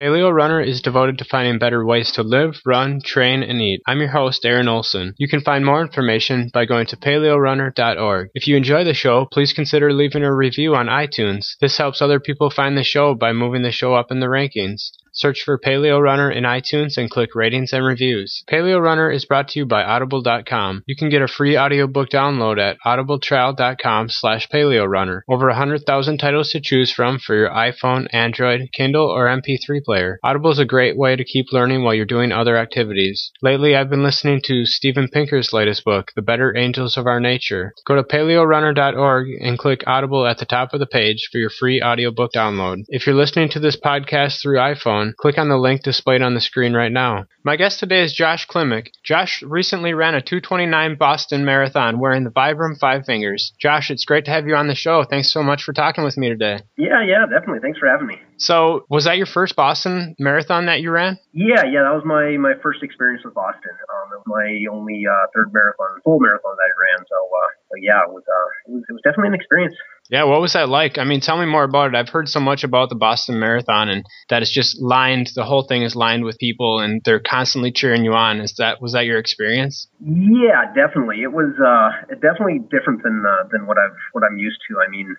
Paleo Runner is devoted to finding better ways to live, run, train, and eat. I'm your host, Aaron Olson. You can find more information by going to paleorunner.org. If you enjoy the show, please consider leaving a review on iTunes. This helps other people find the show by moving the show up in the rankings. Search for Paleo Runner in iTunes and click ratings and reviews. Paleo Runner is brought to you by Audible.com. You can get a free audiobook download at audibletrial.com slash paleorunner. Over 100,000 titles to choose from for your iPhone, Android, Kindle, or MP3 player. Audible is a great way to keep learning while you're doing other activities. Lately, I've been listening to Steven Pinker's latest book, The Better Angels of Our Nature. Go to paleorunner.org and click Audible at the top of the page for your free audiobook download. If you're listening to this podcast through iPhone, click on the link displayed on the screen right now. My guest today is Josh Klimek. Josh recently ran a 229 Boston Marathon wearing the Vibram Five Fingers. Josh, it's great to have you on the show. Thanks so much for talking with me today. Yeah, yeah, definitely. Thanks for having me. So, was that your first Boston Marathon that you ran? Yeah, yeah, that was my my first experience with Boston. Um, it was my only uh, third marathon, full marathon that I ran. So, uh, so yeah, it was, uh, it was it was definitely an experience. Yeah, what was that like? I mean, tell me more about it. I've heard so much about the Boston Marathon and that it's just lined. The whole thing is lined with people, and they're constantly cheering you on. Is that was that your experience? Yeah, definitely. It was uh, definitely different than uh, than what I've what I'm used to. I mean,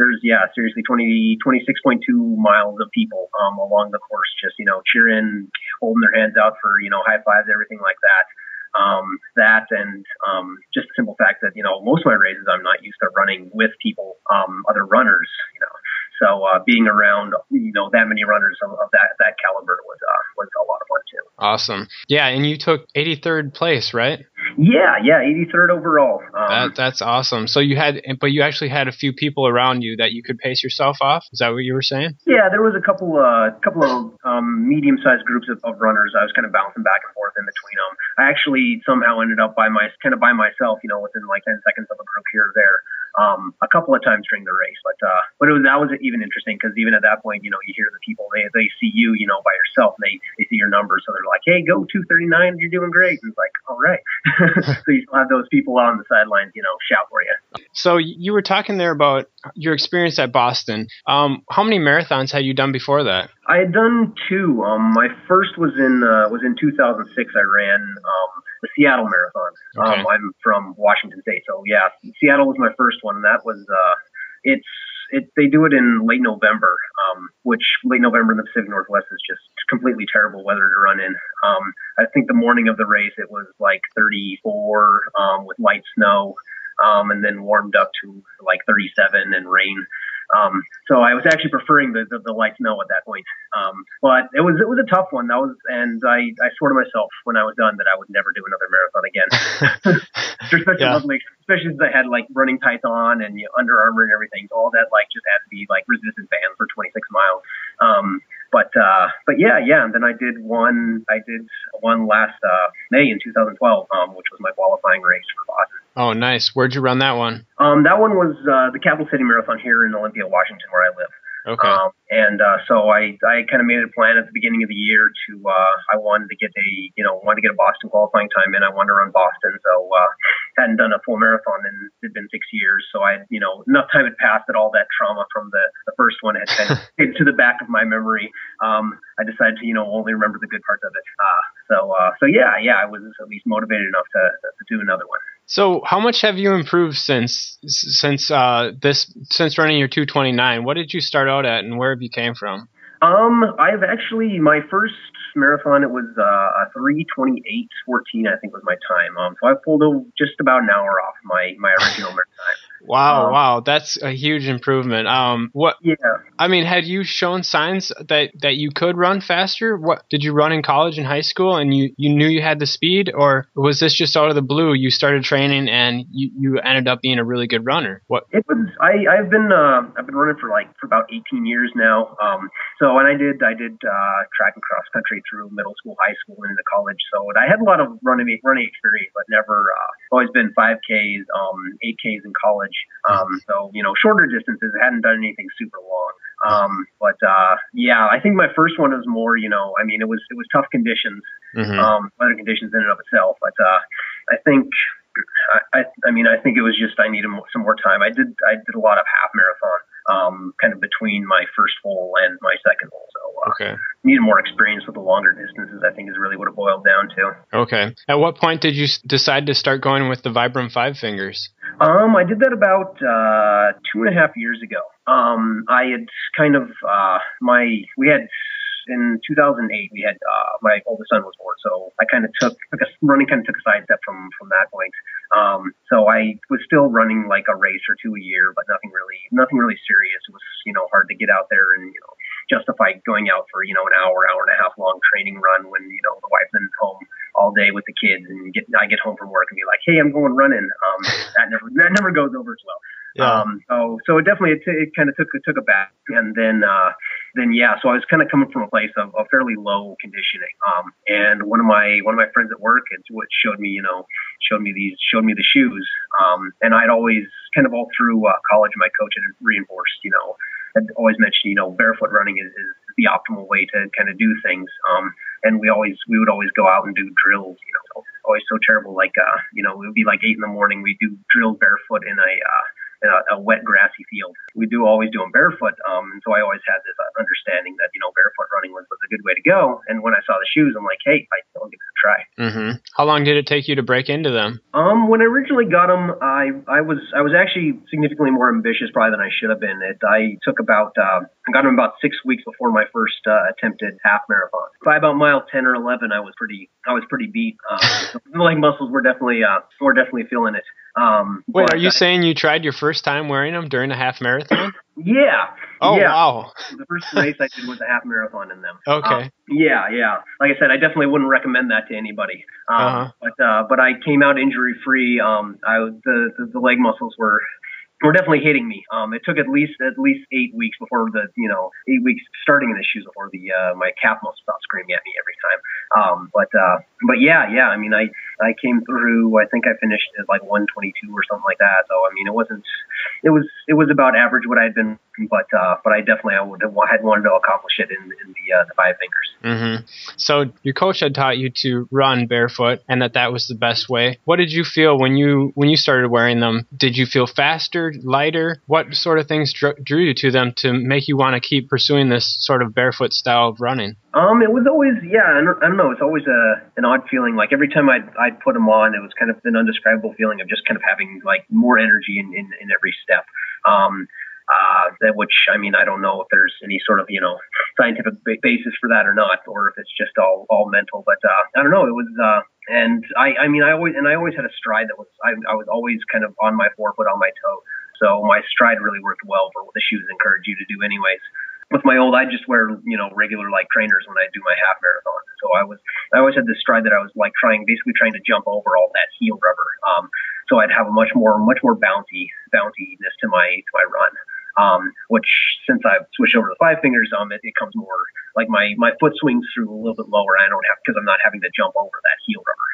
there's yeah, seriously 20 26.2 miles of people um, along the course, just you know cheering, holding their hands out for you know high fives, everything like that um, that and um, just the simple fact that you know most of my races I'm not used to running with people, um, other runners, you know. So uh, being around you know that many runners of, of that that caliber was uh, was a lot of fun too. Awesome. Yeah, and you took 83rd place, right? Yeah, yeah, 83rd overall. Um, that, that's awesome. So you had, but you actually had a few people around you that you could pace yourself off. Is that what you were saying? Yeah, there was a couple, uh, couple of um, medium-sized groups of, of runners. I was kind of bouncing back and forth in between them. I actually somehow ended up by my, kind of by myself, you know, within like 10 seconds of a group here or there um, a couple of times during the race. But uh, but it was that was even interesting because even at that point, you know, you hear the people they they see you, you know, by yourself, and they they see your numbers, so they're like, hey, go 239, you're doing great. And it's like, all right. so you still have those people on the sidelines, you know, shout for you. So you were talking there about your experience at Boston. Um, how many marathons had you done before that? I had done two. Um, my first was in uh, was in 2006. I ran um, the Seattle Marathon. Okay. Um, I'm from Washington State, so yeah, Seattle was my first one. That was uh, it's it, they do it in late November, um, which late November in the Pacific Northwest is just completely terrible weather to run in. Um, I think the morning of the race it was like 34 um, with light snow, um, and then warmed up to like 37 and rain. Um, so I was actually preferring the, the, the light snow at that point. Um, but it was it was a tough one. That was, and I, I swore to myself when I was done that I would never do another marathon again. Such yeah. especially since I had like running tights on and you know, Under Armour and everything. So all that like just had to be like resistance bands for 26 miles. Um, but uh, but yeah, yeah. And then I did one. I did one last uh, May in 2012, um, which was my qualifying race for Boston. Oh, nice. Where'd you run that one? Um, that one was uh, the Capital City Marathon here in Olympia, Washington, where I live. Okay. Um, and uh, so I, I kind of made a plan at the beginning of the year to uh, I wanted to get a you know wanted to get a Boston qualifying time in. I wanted to run Boston, so uh, hadn't done a full marathon in it'd been six years. So I you know enough time had passed that all that trauma from the, the first one had been to the back of my memory. Um, I decided to you know only remember the good parts of it. Uh, so uh, so yeah yeah I was at least motivated enough to to do another one. So, how much have you improved since since uh, this since running your 229? What did you start out at, and where have you came from? Um, I've actually my first marathon it was uh, a 328.14 I think was my time. Um, so I pulled just about an hour off my my original marathon. Wow, um, wow, that's a huge improvement. Um, what? Yeah. I mean, had you shown signs that that you could run faster? What did you run in college and high school, and you you knew you had the speed, or was this just out of the blue? You started training and you you ended up being a really good runner. What? It was. I I've been uh, I've been running for like for about 18 years now. Um, so and I did I did uh, track and cross country through middle school, high school, and into college. So I had a lot of running running experience, but never uh, always been 5Ks, um, 8Ks in college college. Um, so you know, shorter distances. I hadn't done anything super long. Um, but uh, yeah, I think my first one was more. You know, I mean, it was it was tough conditions, mm-hmm. um, weather conditions in and of itself. But uh, I think. I, I, I mean, I think it was just I needed more, some more time. I did, I did a lot of half marathon um, kind of between my first hole and my second hole. So uh, okay. needed more experience with the longer distances. I think is really what it boiled down to. Okay. At what point did you decide to start going with the Vibram Five Fingers? Um, I did that about uh, two and a half years ago. Um, I had kind of uh, my we had in 2008, we had uh, my oldest son was born, so I kind of took, took a, running kind of took a side step from from that point. Um, so I was still running like a race or two a year, but nothing really nothing really serious. It was you know hard to get out there and you know justify going out for you know an hour, hour and a half long training run when you know the wife's in home all day with the kids and get I get home from work and be like, hey, I'm going running. Um, that never that never goes over as well. Yeah. Um, so so it definitely it, t- it kind of took it took a back, and then uh, then yeah. So I was kind of coming from a place of, of fairly low conditioning. Um, and one of my one of my friends at work had what showed me you know showed me these showed me the shoes. Um, and I'd always kind of all through uh, college, my coach had reinforced you know had always mentioned you know barefoot running is, is the optimal way to kind of do things. Um, and we always we would always go out and do drills. You know, always so terrible. Like uh, you know, it would be like eight in the morning. We do drills barefoot in a uh, a, a wet grassy field. We do always do them barefoot, um, and so I always had this uh, understanding that you know barefoot running was, was a good way to go. And when I saw the shoes, I'm like, hey, I'll give it a try. Mm-hmm. How long did it take you to break into them? Um, when I originally got them, I I was I was actually significantly more ambitious probably than I should have been. It I took about uh, I got them about six weeks before my first uh, attempted half marathon. By about mile ten or eleven, I was pretty I was pretty beat. Um, the leg muscles were definitely uh, were definitely feeling it. Um, Wait, are you I, saying you tried your first time wearing them during a half marathon? Yeah. Oh yeah. wow. the first race I did was a half marathon in them. Okay. Um, yeah, yeah. Like I said, I definitely wouldn't recommend that to anybody. Um, uh-huh. But uh, but I came out injury free. Um, I the, the the leg muscles were were definitely hitting me. Um, it took at least at least eight weeks before the you know eight weeks starting in the shoes before the uh, my calf muscle stopped screaming at me every time. Um, but uh, but yeah, yeah. I mean, I I came through. I think I finished at like 122 or something like that. So I mean, it wasn't. It was it was about average what I had been, but uh, but I definitely I would have had wanted to accomplish it in, in the uh, the five fingers. Mm-hmm. So your coach had taught you to run barefoot, and that that was the best way. What did you feel when you when you started wearing them? Did you feel faster, lighter? What sort of things drew, you to them to make you want to keep pursuing this sort of barefoot style of running? Um, it was always yeah. I don't, know. It's always a an odd feeling. Like every time I I put them on, it was kind of an undescribable feeling of just kind of having like more energy in in, in every step. Um, uh, that which I mean I don't know if there's any sort of you know scientific basis for that or not, or if it's just all all mental. But uh, I don't know. It was uh, and I I mean I always and I always had a stride that was I I was always kind of on my forefoot on my toe. So my stride really worked well for what the shoes encourage you to do anyways with my old, I just wear, you know, regular like trainers when I do my half marathon. So I was, I always had this stride that I was like trying, basically trying to jump over all that heel rubber. Um, so I'd have a much more, much more bouncy, bounciness to my, to my run. Um, which since I've switched over to five fingers, um, it, it comes more like my, my foot swings through a little bit lower. I don't have, cause I'm not having to jump over that heel rubber.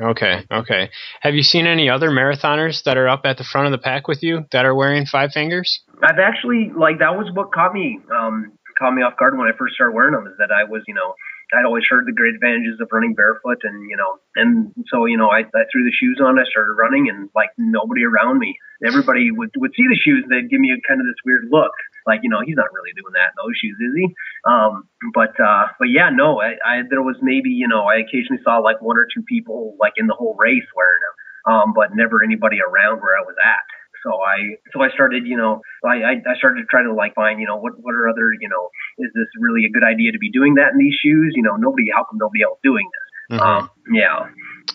Okay, okay. Have you seen any other marathoners that are up at the front of the pack with you that are wearing five fingers? I've actually like that was what caught me um, caught me off guard when I first started wearing them. Is that I was you know I'd always heard the great advantages of running barefoot, and you know, and so you know, I, I threw the shoes on. I started running, and like nobody around me, everybody would would see the shoes, and they'd give me a kind of this weird look, like you know, he's not really doing that in those shoes, is he? Um, but uh, but yeah, no, I, I there was maybe you know, I occasionally saw like one or two people like in the whole race wearing them, um, but never anybody around where I was at. So I so I started, you know, I, I started to try to like find, you know, what what are other, you know, is this really a good idea to be doing that in these shoes? You know, nobody how come nobody else doing this? Mm-hmm. Um, yeah.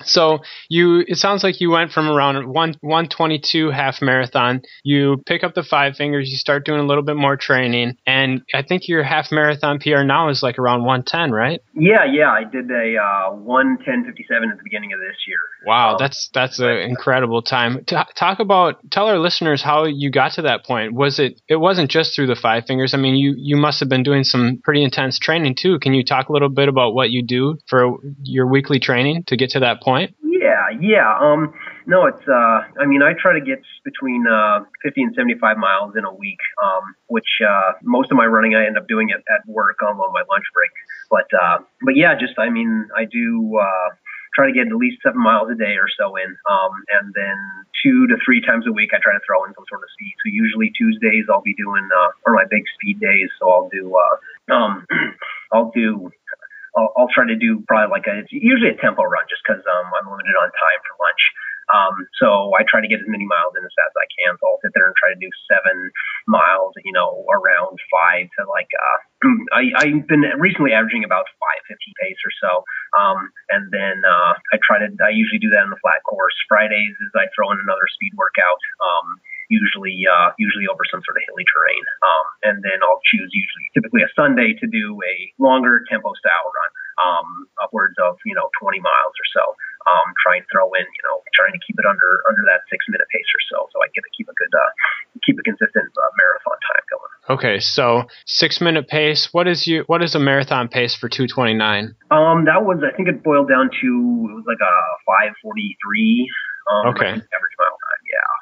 So you, it sounds like you went from around one one twenty two half marathon. You pick up the five fingers. You start doing a little bit more training, and I think your half marathon PR now is like around one ten, right? Yeah, yeah. I did a uh, one ten fifty seven at the beginning of this year. Wow, um, that's that's an incredible time. T- talk about tell our listeners how you got to that point. Was it it wasn't just through the five fingers? I mean, you you must have been doing some pretty intense training too. Can you talk a little bit about what you do for your weekly training to get to that point? Yeah, yeah. Um, no, it's. Uh, I mean, I try to get between uh, 50 and 75 miles in a week. Um, which uh, most of my running I end up doing at work um, on my lunch break. But uh, but yeah, just I mean, I do. Uh, try to get at least seven miles a day or so in. Um, and then two to three times a week, I try to throw in some sort of speed. So usually Tuesdays, I'll be doing, uh, or my big speed days. So I'll do, uh, um, I'll do I'll, I'll, try to do probably like a, it's usually a tempo run just because um, I'm limited on time for lunch. Um, so I try to get as many miles in as I can. So I'll sit there and try to do seven miles, you know, around five to like, uh, I, I've been recently averaging about 550 pace or so. Um, and then, uh, I try to, I usually do that in the flat course. Fridays is I throw in another speed workout. Um, usually uh, usually over some sort of hilly terrain. Um, and then I'll choose usually typically a Sunday to do a longer tempo style run, um, upwards of you know 20 miles or so. Um, try and throw in you know trying to keep it under under that six minute pace or so, so I get to keep a good uh, keep a consistent uh, marathon time going. Okay, so six minute pace. What is you what is a marathon pace for 229? Um, that was I think it boiled down to it was like a 543. Um, okay. Average mile.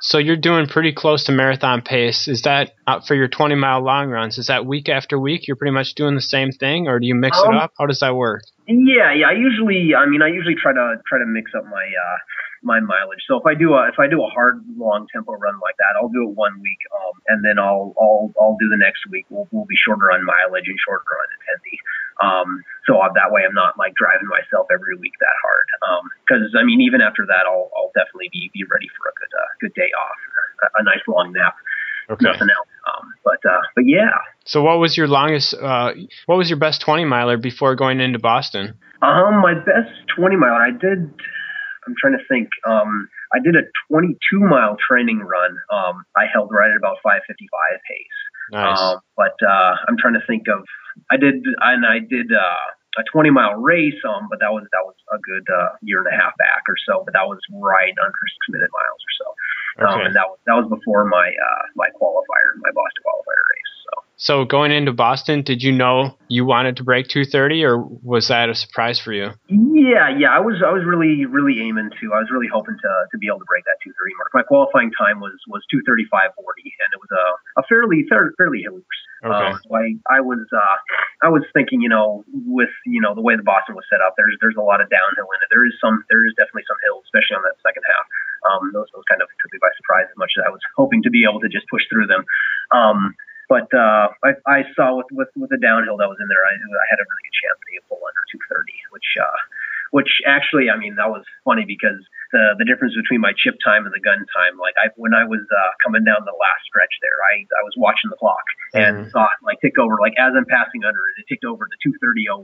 So you're doing pretty close to marathon pace. Is that for your 20 mile long runs? Is that week after week? You're pretty much doing the same thing, or do you mix um, it up? How does that work? Yeah, yeah. I usually, I mean, I usually try to try to mix up my uh, my mileage. So if I do a if I do a hard long tempo run like that, I'll do it one week, um, and then I'll I'll I'll do the next week. We'll we'll be shorter on mileage and shorter on intensity. Um, so that way I'm not like driving myself every week that hard. Because um, I mean, even after that, I'll I'll definitely be be ready for a good uh, good day off, a, a nice long nap. Okay. Nothing else. Um, but uh, but yeah. So what was your longest? Uh, what was your best twenty miler before going into Boston? Um, my best twenty miler, I did. I'm trying to think. Um, I did a 22 mile training run. Um, I held right at about 555 pace. Nice. Um, but uh, I'm trying to think of I did, and I did uh, a 20 mile race. Um, but that was that was a good uh, year and a half back or so. But that was right under six minute miles or so. Um, okay. and that was that was before my uh, my qualifier, my Boston qualifier race. So. So going into Boston, did you know you wanted to break 230, or was that a surprise for you? Yeah, yeah, I was I was really really aiming to. I was really hoping to to be able to break that 230 mark. My qualifying time was was 235.40, and it was a a fairly fairly hilly Okay. Um, so I, I was uh, I was thinking, you know, with you know the way the Boston was set up, there's there's a lot of downhill in it. There is some there is definitely some hills, especially on that second half. Um, those those kind of took me by surprise as much as I was hoping to be able to just push through them. Um, but uh, I, I saw with, with with the downhill that was in there, I, I had a really good chance to be a full under 230, which uh, which actually, I mean, that was funny because the the difference between my chip time and the gun time. Like I when I was uh, coming down the last stretch there, I I was watching the clock and mm. saw it like tick over. Like as I'm passing under it, it ticked over to 2:30:01.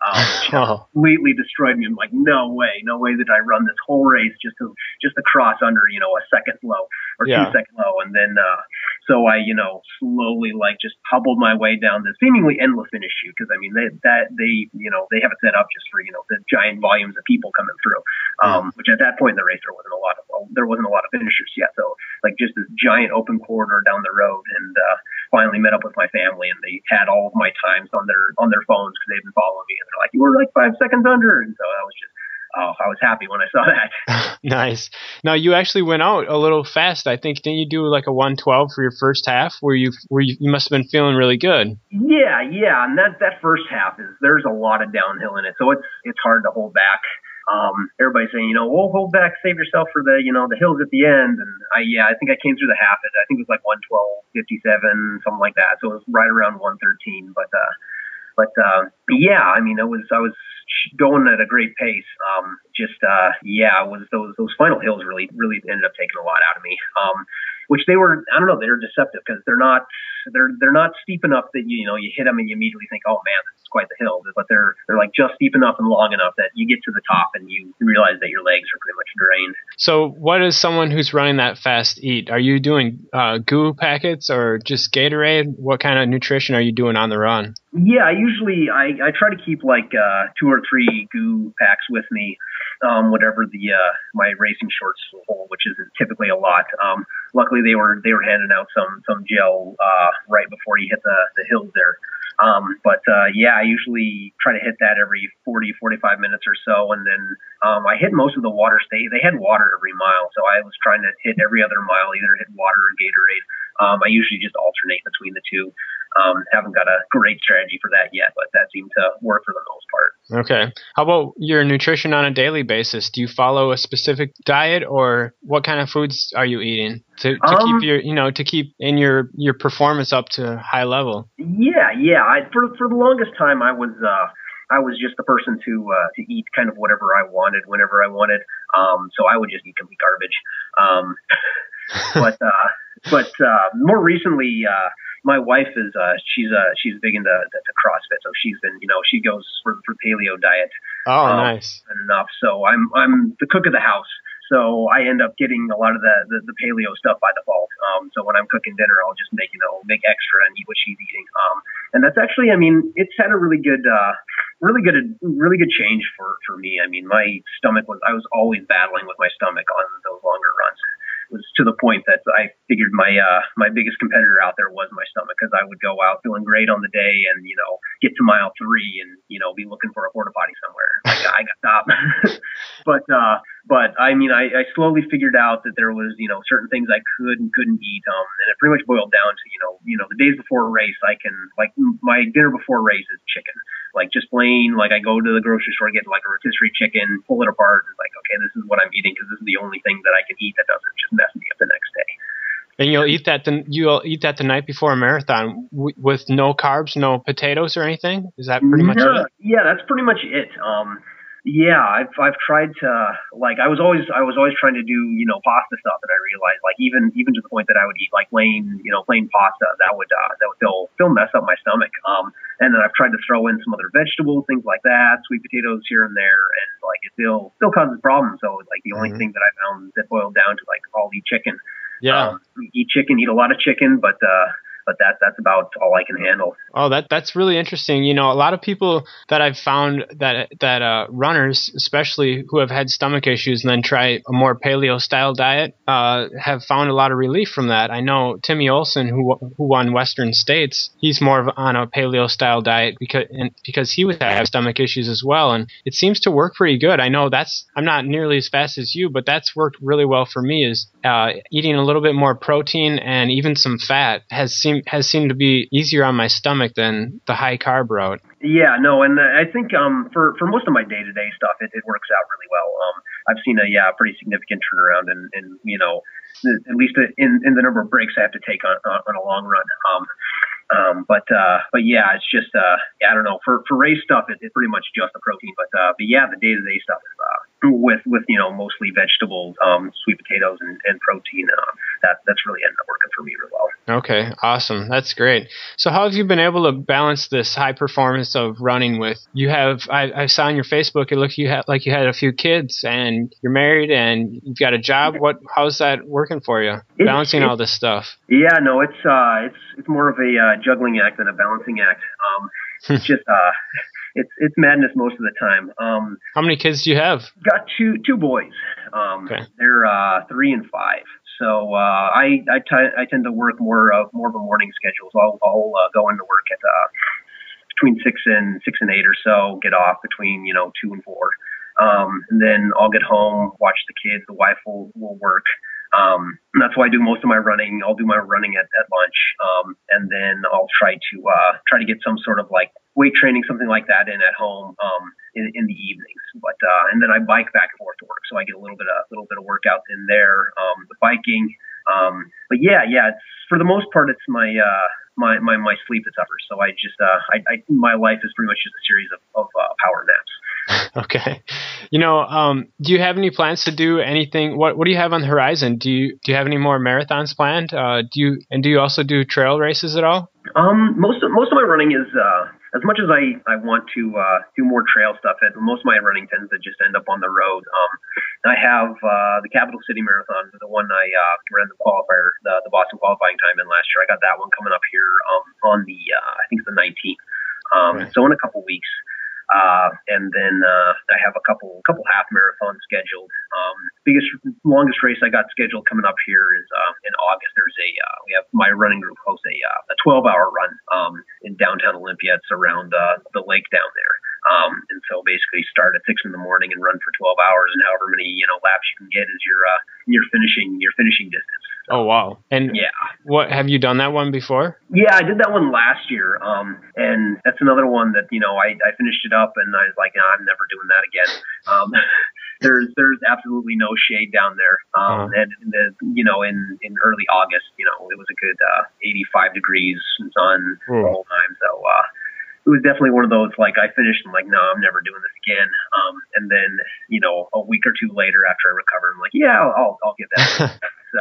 Um, oh. completely destroyed me. I'm like, no way, no way that I run this whole race just to just to cross under you know a second low or yeah. two second low, and then uh, so I you know slowly like just hobbled my way down this seemingly endless finish chute because I mean they that they you know they have it set up just for you know the giant volumes of people coming through, um, which at that point in the race there wasn't a lot of there wasn't a lot of finishers yet. So like just this giant open corridor down the road, and uh, finally met up with my family, and they had all of my times on their on their phones because they've been following me, and they're like, you were like five seconds under, and so I was just oh, I was happy when I saw that. nice. Now you actually went out a little fast. I think didn't you do like a 112 for your first half? Where you where you, you must have been feeling really good. Yeah, yeah. And that that first half is there's a lot of downhill in it, so it's it's hard to hold back um, everybody's saying, you know, we'll hold back, save yourself for the, you know, the hills at the end. And I, yeah, I think I came through the half. I think it was like 112, 57, something like that. So it was right around 113. But, uh, but, uh, yeah, I mean, it was, I was going at a great pace. Um, just, uh, yeah, was those, those final hills really, really ended up taking a lot out of me. Um, which they were, I don't know, they're deceptive because they're not, they're, they're not steep enough that, you know, you hit them and you immediately think, oh man, this is quite the hill, but they're they're like just deep enough and long enough that you get to the top and you realize that your legs are pretty much drained. So, what does someone who's running that fast eat? Are you doing uh, goo packets or just Gatorade? What kind of nutrition are you doing on the run? Yeah, I usually I, I try to keep like uh, two or three goo packs with me, um, whatever the uh, my racing shorts hold, which isn't typically a lot. Um, luckily, they were they were handing out some some gel uh, right before you hit the the hills there. Um, but uh, yeah, I usually try to hit that every 40, 45 minutes or so, and then um, I hit most of the water state. They had water every mile, so I was trying to hit every other mile, either hit water or Gatorade. Um, I usually just alternate between the two. Um, haven't got a great strategy for that yet, but that seemed to work for the most part. Okay. How about your nutrition on a daily basis? Do you follow a specific diet, or what kind of foods are you eating to, to um, keep your you know to keep in your your performance up to high level? Yeah, yeah. I, for for the longest time, I was. Uh, I was just the person to uh, to eat kind of whatever I wanted whenever I wanted. Um, so I would just eat complete garbage. Um, but uh, but uh, more recently, uh, my wife is uh she's uh she's big into to CrossFit, so she's been you know she goes for for paleo diet. Oh, um, nice. Enough. So I'm I'm the cook of the house. So I end up getting a lot of the, the, the paleo stuff by default. Um, so when I'm cooking dinner, I'll just make, you know, make extra and eat what she's eating. Um, and that's actually, I mean, it's had a really good, uh, really good, really good change for, for me. I mean, my stomach was, I was always battling with my stomach on those longer runs was to the point that I figured my uh, my biggest competitor out there was my stomach because I would go out feeling great on the day and you know get to mile three and you know be looking for a porta potty somewhere. Like, I got stopped. but uh, but I mean I, I slowly figured out that there was you know certain things I could and couldn't eat. Um, and it pretty much boiled down to you know you know the days before a race I can like my dinner before a race is chicken like just plain like I go to the grocery store get like a rotisserie chicken, pull it apart, and like okay, this is what I'm eating because this is the only thing that I can eat that doesn't just mess me up the next day. And you'll eat that the you'll eat that the night before a marathon w- with no carbs, no potatoes or anything. Is that pretty much yeah, it? Yeah, that's pretty much it. Um, yeah, I've I've tried to like I was always I was always trying to do you know pasta stuff, and I realized like even even to the point that I would eat like plain you know plain pasta that would uh, that would still still mess up my stomach. Um, and then I've tried to throw in some other vegetables, things like that, sweet potatoes here and there, and like it still still causes problems. So like the only mm-hmm. thing that I found that boiled down to like I'll eat chicken. Yeah, um, eat chicken, eat a lot of chicken, but uh, but that that's about all I can handle. Oh, that that's really interesting. You know, a lot of people that I've found that that uh, runners, especially who have had stomach issues and then try a more paleo style diet, uh, have found a lot of relief from that. I know Timmy Olson, who who won Western States, he's more of on a paleo style diet because because he was have stomach issues as well, and it seems to work pretty good. I know that's I'm not nearly as fast as you, but that's worked really well for me. Is uh, eating a little bit more protein and even some fat has seemed has seemed to be easier on my stomach than the high carb route. Yeah, no, and uh, I think um, for for most of my day to day stuff, it, it works out really well. Um, I've seen a yeah pretty significant turnaround in, in you know at least in in the number of breaks I have to take on on, on a long run. Um, um, but uh, but yeah, it's just uh, yeah, I don't know for for race stuff, it, it's pretty much just the protein. But uh, but yeah, the day to day stuff is uh, with with you know mostly vegetables, um, sweet potatoes, and, and protein. Uh, that that's really ended up working for me really well. Okay, awesome. That's great. So how have you been able to balance this high performance of running with? You have I, I saw on your Facebook it looked you had like you had a few kids and you're married and you've got a job. What how's that working for you? It's, Balancing it's, all this stuff. Yeah, no, it's uh, it's it's more of a uh, juggling act than a balancing act. Um, it's just uh it's it's madness most of the time. Um, How many kids do you have? Got two two boys. Um, okay. They're uh, three and five. So uh, I I, t- I tend to work more of more of a morning schedule. So I'll, I'll uh, go into work at uh, between six and six and eight or so. Get off between you know two and four. Um, and then I'll get home, watch the kids. The wife will will work. Um, that's why I do most of my running. I'll do my running at, at lunch, um, and then I'll try to uh, try to get some sort of like weight training, something like that, in at home um, in, in the evenings. But uh, and then I bike back and forth to work, so I get a little bit a little bit of workout in there. Um, the biking, um, but yeah, yeah. It's, for the most part, it's my uh, my, my my sleep that suffers. So I just uh, I, I my life is pretty much just a series of, of uh, power naps. okay. You know, um, do you have any plans to do anything? What What do you have on the horizon? Do you Do you have any more marathons planned? Uh, do you and do you also do trail races at all? Um, most of most of my running is uh, as much as I I want to uh, do more trail stuff. It, most of my running tends to just end up on the road. Um, I have uh, the Capital City Marathon, the one I uh, ran the qualifier, the, the Boston qualifying time in last year. I got that one coming up here um, on the uh, I think it's the 19th. Um, right. So in a couple weeks. Uh, and then uh, I have a couple couple half marathons scheduled. Um, biggest longest race I got scheduled coming up here is uh, in August. There's a uh, we have my running group hosts a uh, a 12 hour run um, in downtown Olympia. It's around uh, the lake down there. Um, and so basically start at six in the morning and run for 12 hours and however many you know laps you can get is your uh, your finishing your finishing distance. Oh wow! And yeah, what have you done that one before? Yeah, I did that one last year. Um, and that's another one that you know I, I finished it up and I was like, I'm never doing that again. Um, there's there's absolutely no shade down there. Um, uh-huh. and the, you know in in early August, you know it was a good uh, 85 degrees sun mm. the whole time. So uh, it was definitely one of those like I finished and like no I'm never doing this again um and then you know a week or two later after I recovered I'm like yeah I'll I'll, I'll get that so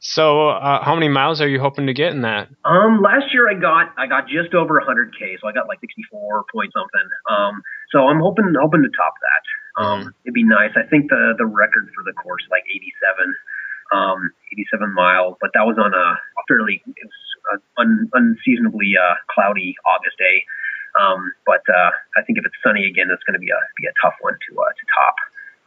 so uh, how many miles are you hoping to get in that? Um last year I got I got just over 100k so I got like 64 point something. Um so I'm hoping hoping to top that. Um mm it'd be nice. I think the the record for the course is like 87 um 87 miles but that was on a, fairly it was un, unseasonably uh, cloudy August day. Um, but uh, I think if it's sunny again, it's going to be a be a tough one to uh, to top.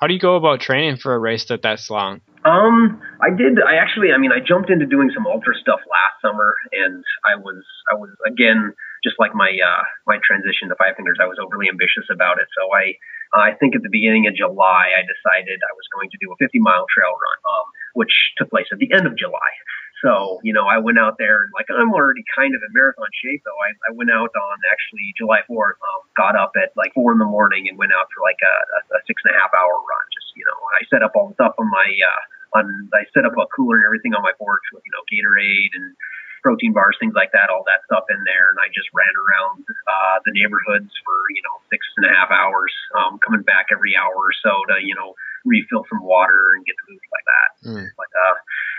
How do you go about training for a race that that's long? Um, I did. I actually, I mean, I jumped into doing some ultra stuff last summer, and I was, I was again, just like my uh, my transition to five fingers. I was overly ambitious about it, so I, I think at the beginning of July, I decided I was going to do a 50 mile trail run, um, which took place at the end of July. So, you know, I went out there and like I'm already kind of in marathon shape though. I, I went out on actually July 4th, um, got up at like four in the morning and went out for like a, a, a six and a half hour run. Just, you know, I set up all the stuff on my, uh, on, I set up a cooler and everything on my porch with, you know, Gatorade and protein bars, things like that, all that stuff in there. And I just ran around, uh, the neighborhoods for, you know, six and a half hours, um, coming back every hour or so to, you know, refill some water and get the food like that. Mm. But, uh,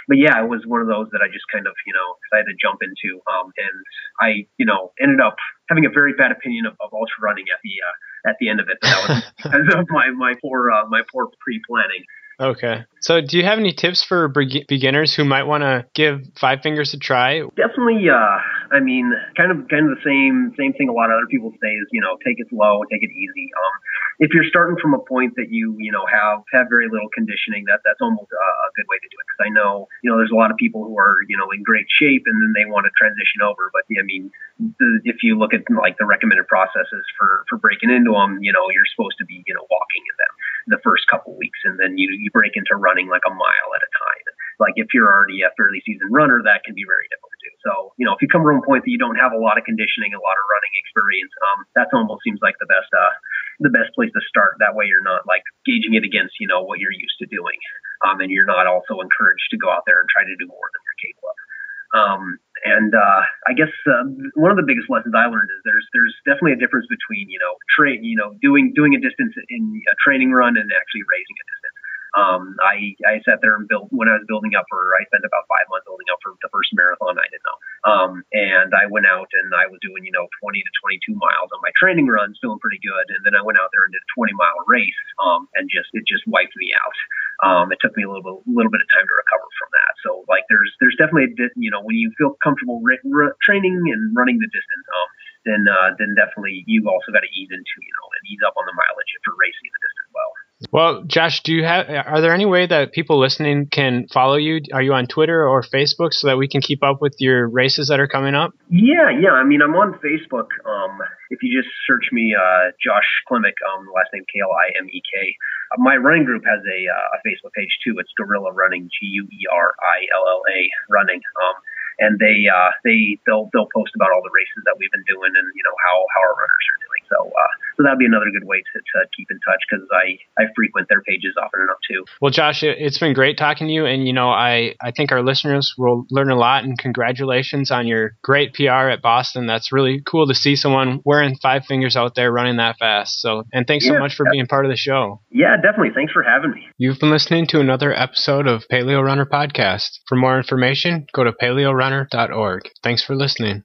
but yeah, it was one of those that I just kind of, you know, decided to jump into. Um, and I, you know, ended up having a very bad opinion of, of ultra running at the, uh, at the end of it. But that was because of my, my poor, uh, my poor pre-planning. Okay. So, do you have any tips for beginners who might want to give Five Fingers a try? Definitely. Uh, I mean, kind of, kind of the same, same thing. A lot of other people say is, you know, take it slow, take it easy. Um, if you're starting from a point that you you know have have very little conditioning, that that's almost a, good way to do it. Because I know you know there's a lot of people who are you know in great shape and then they want to transition over. But I mean, the, if you look at like the recommended processes for for breaking into them, you know you're supposed to be you know walking in them the first couple weeks, and then you you break into running like a mile at a time. Like if you're already a fairly seasoned runner, that can be very difficult to do. So you know if you come from a point that you don't have a lot of conditioning, a lot of running experience, um, that almost seems like the best uh the best place to start. That way you're not like gauging it against, you know, what you're used to doing. Um, and you're not also encouraged to go out there and try to do more than you're capable of. Um, and uh, I guess uh, one of the biggest lessons I learned is there's there's definitely a difference between you know train you know doing doing a distance in a training run and actually raising distance. Um, I, I sat there and built when I was building up for, I spent about five months building up for the first marathon I didn't know. Um, and I went out and I was doing, you know, 20 to 22 miles on my training runs, feeling pretty good. And then I went out there and did a 20 mile race, um, and just, it just wiped me out. Um, it took me a little bit, a little bit of time to recover from that. So like, there's, there's definitely, a, you know, when you feel comfortable r- r- training and running the distance, um, then, uh, then definitely you also got to ease into, you know, and ease up on the mileage if you're racing the distance well. Josh, do you have? Are there any way that people listening can follow you? Are you on Twitter or Facebook so that we can keep up with your races that are coming up? Yeah, yeah. I mean, I'm on Facebook. Um, if you just search me, uh, Josh Klimek, um, last name K L I M E K. Uh, my running group has a, uh, a Facebook page too. It's Guerilla Running, G U E R I L L A Running. Um, and they uh, they they'll they'll post about all the races that we've been doing and you know how how our runners are doing. So uh, so that'd be another good way to, to keep in touch because I I frequent their pages often enough too. Well, Josh, it's been great talking to you, and you know I I think our listeners will learn a lot. And congratulations on your great PR at Boston. That's really cool to see someone wearing five fingers out there running that fast. So and thanks yeah, so much for being part of the show. Yeah, definitely. Thanks for having me. You've been listening to another episode of Paleo Runner Podcast. For more information, go to paleorunner.org. Thanks for listening.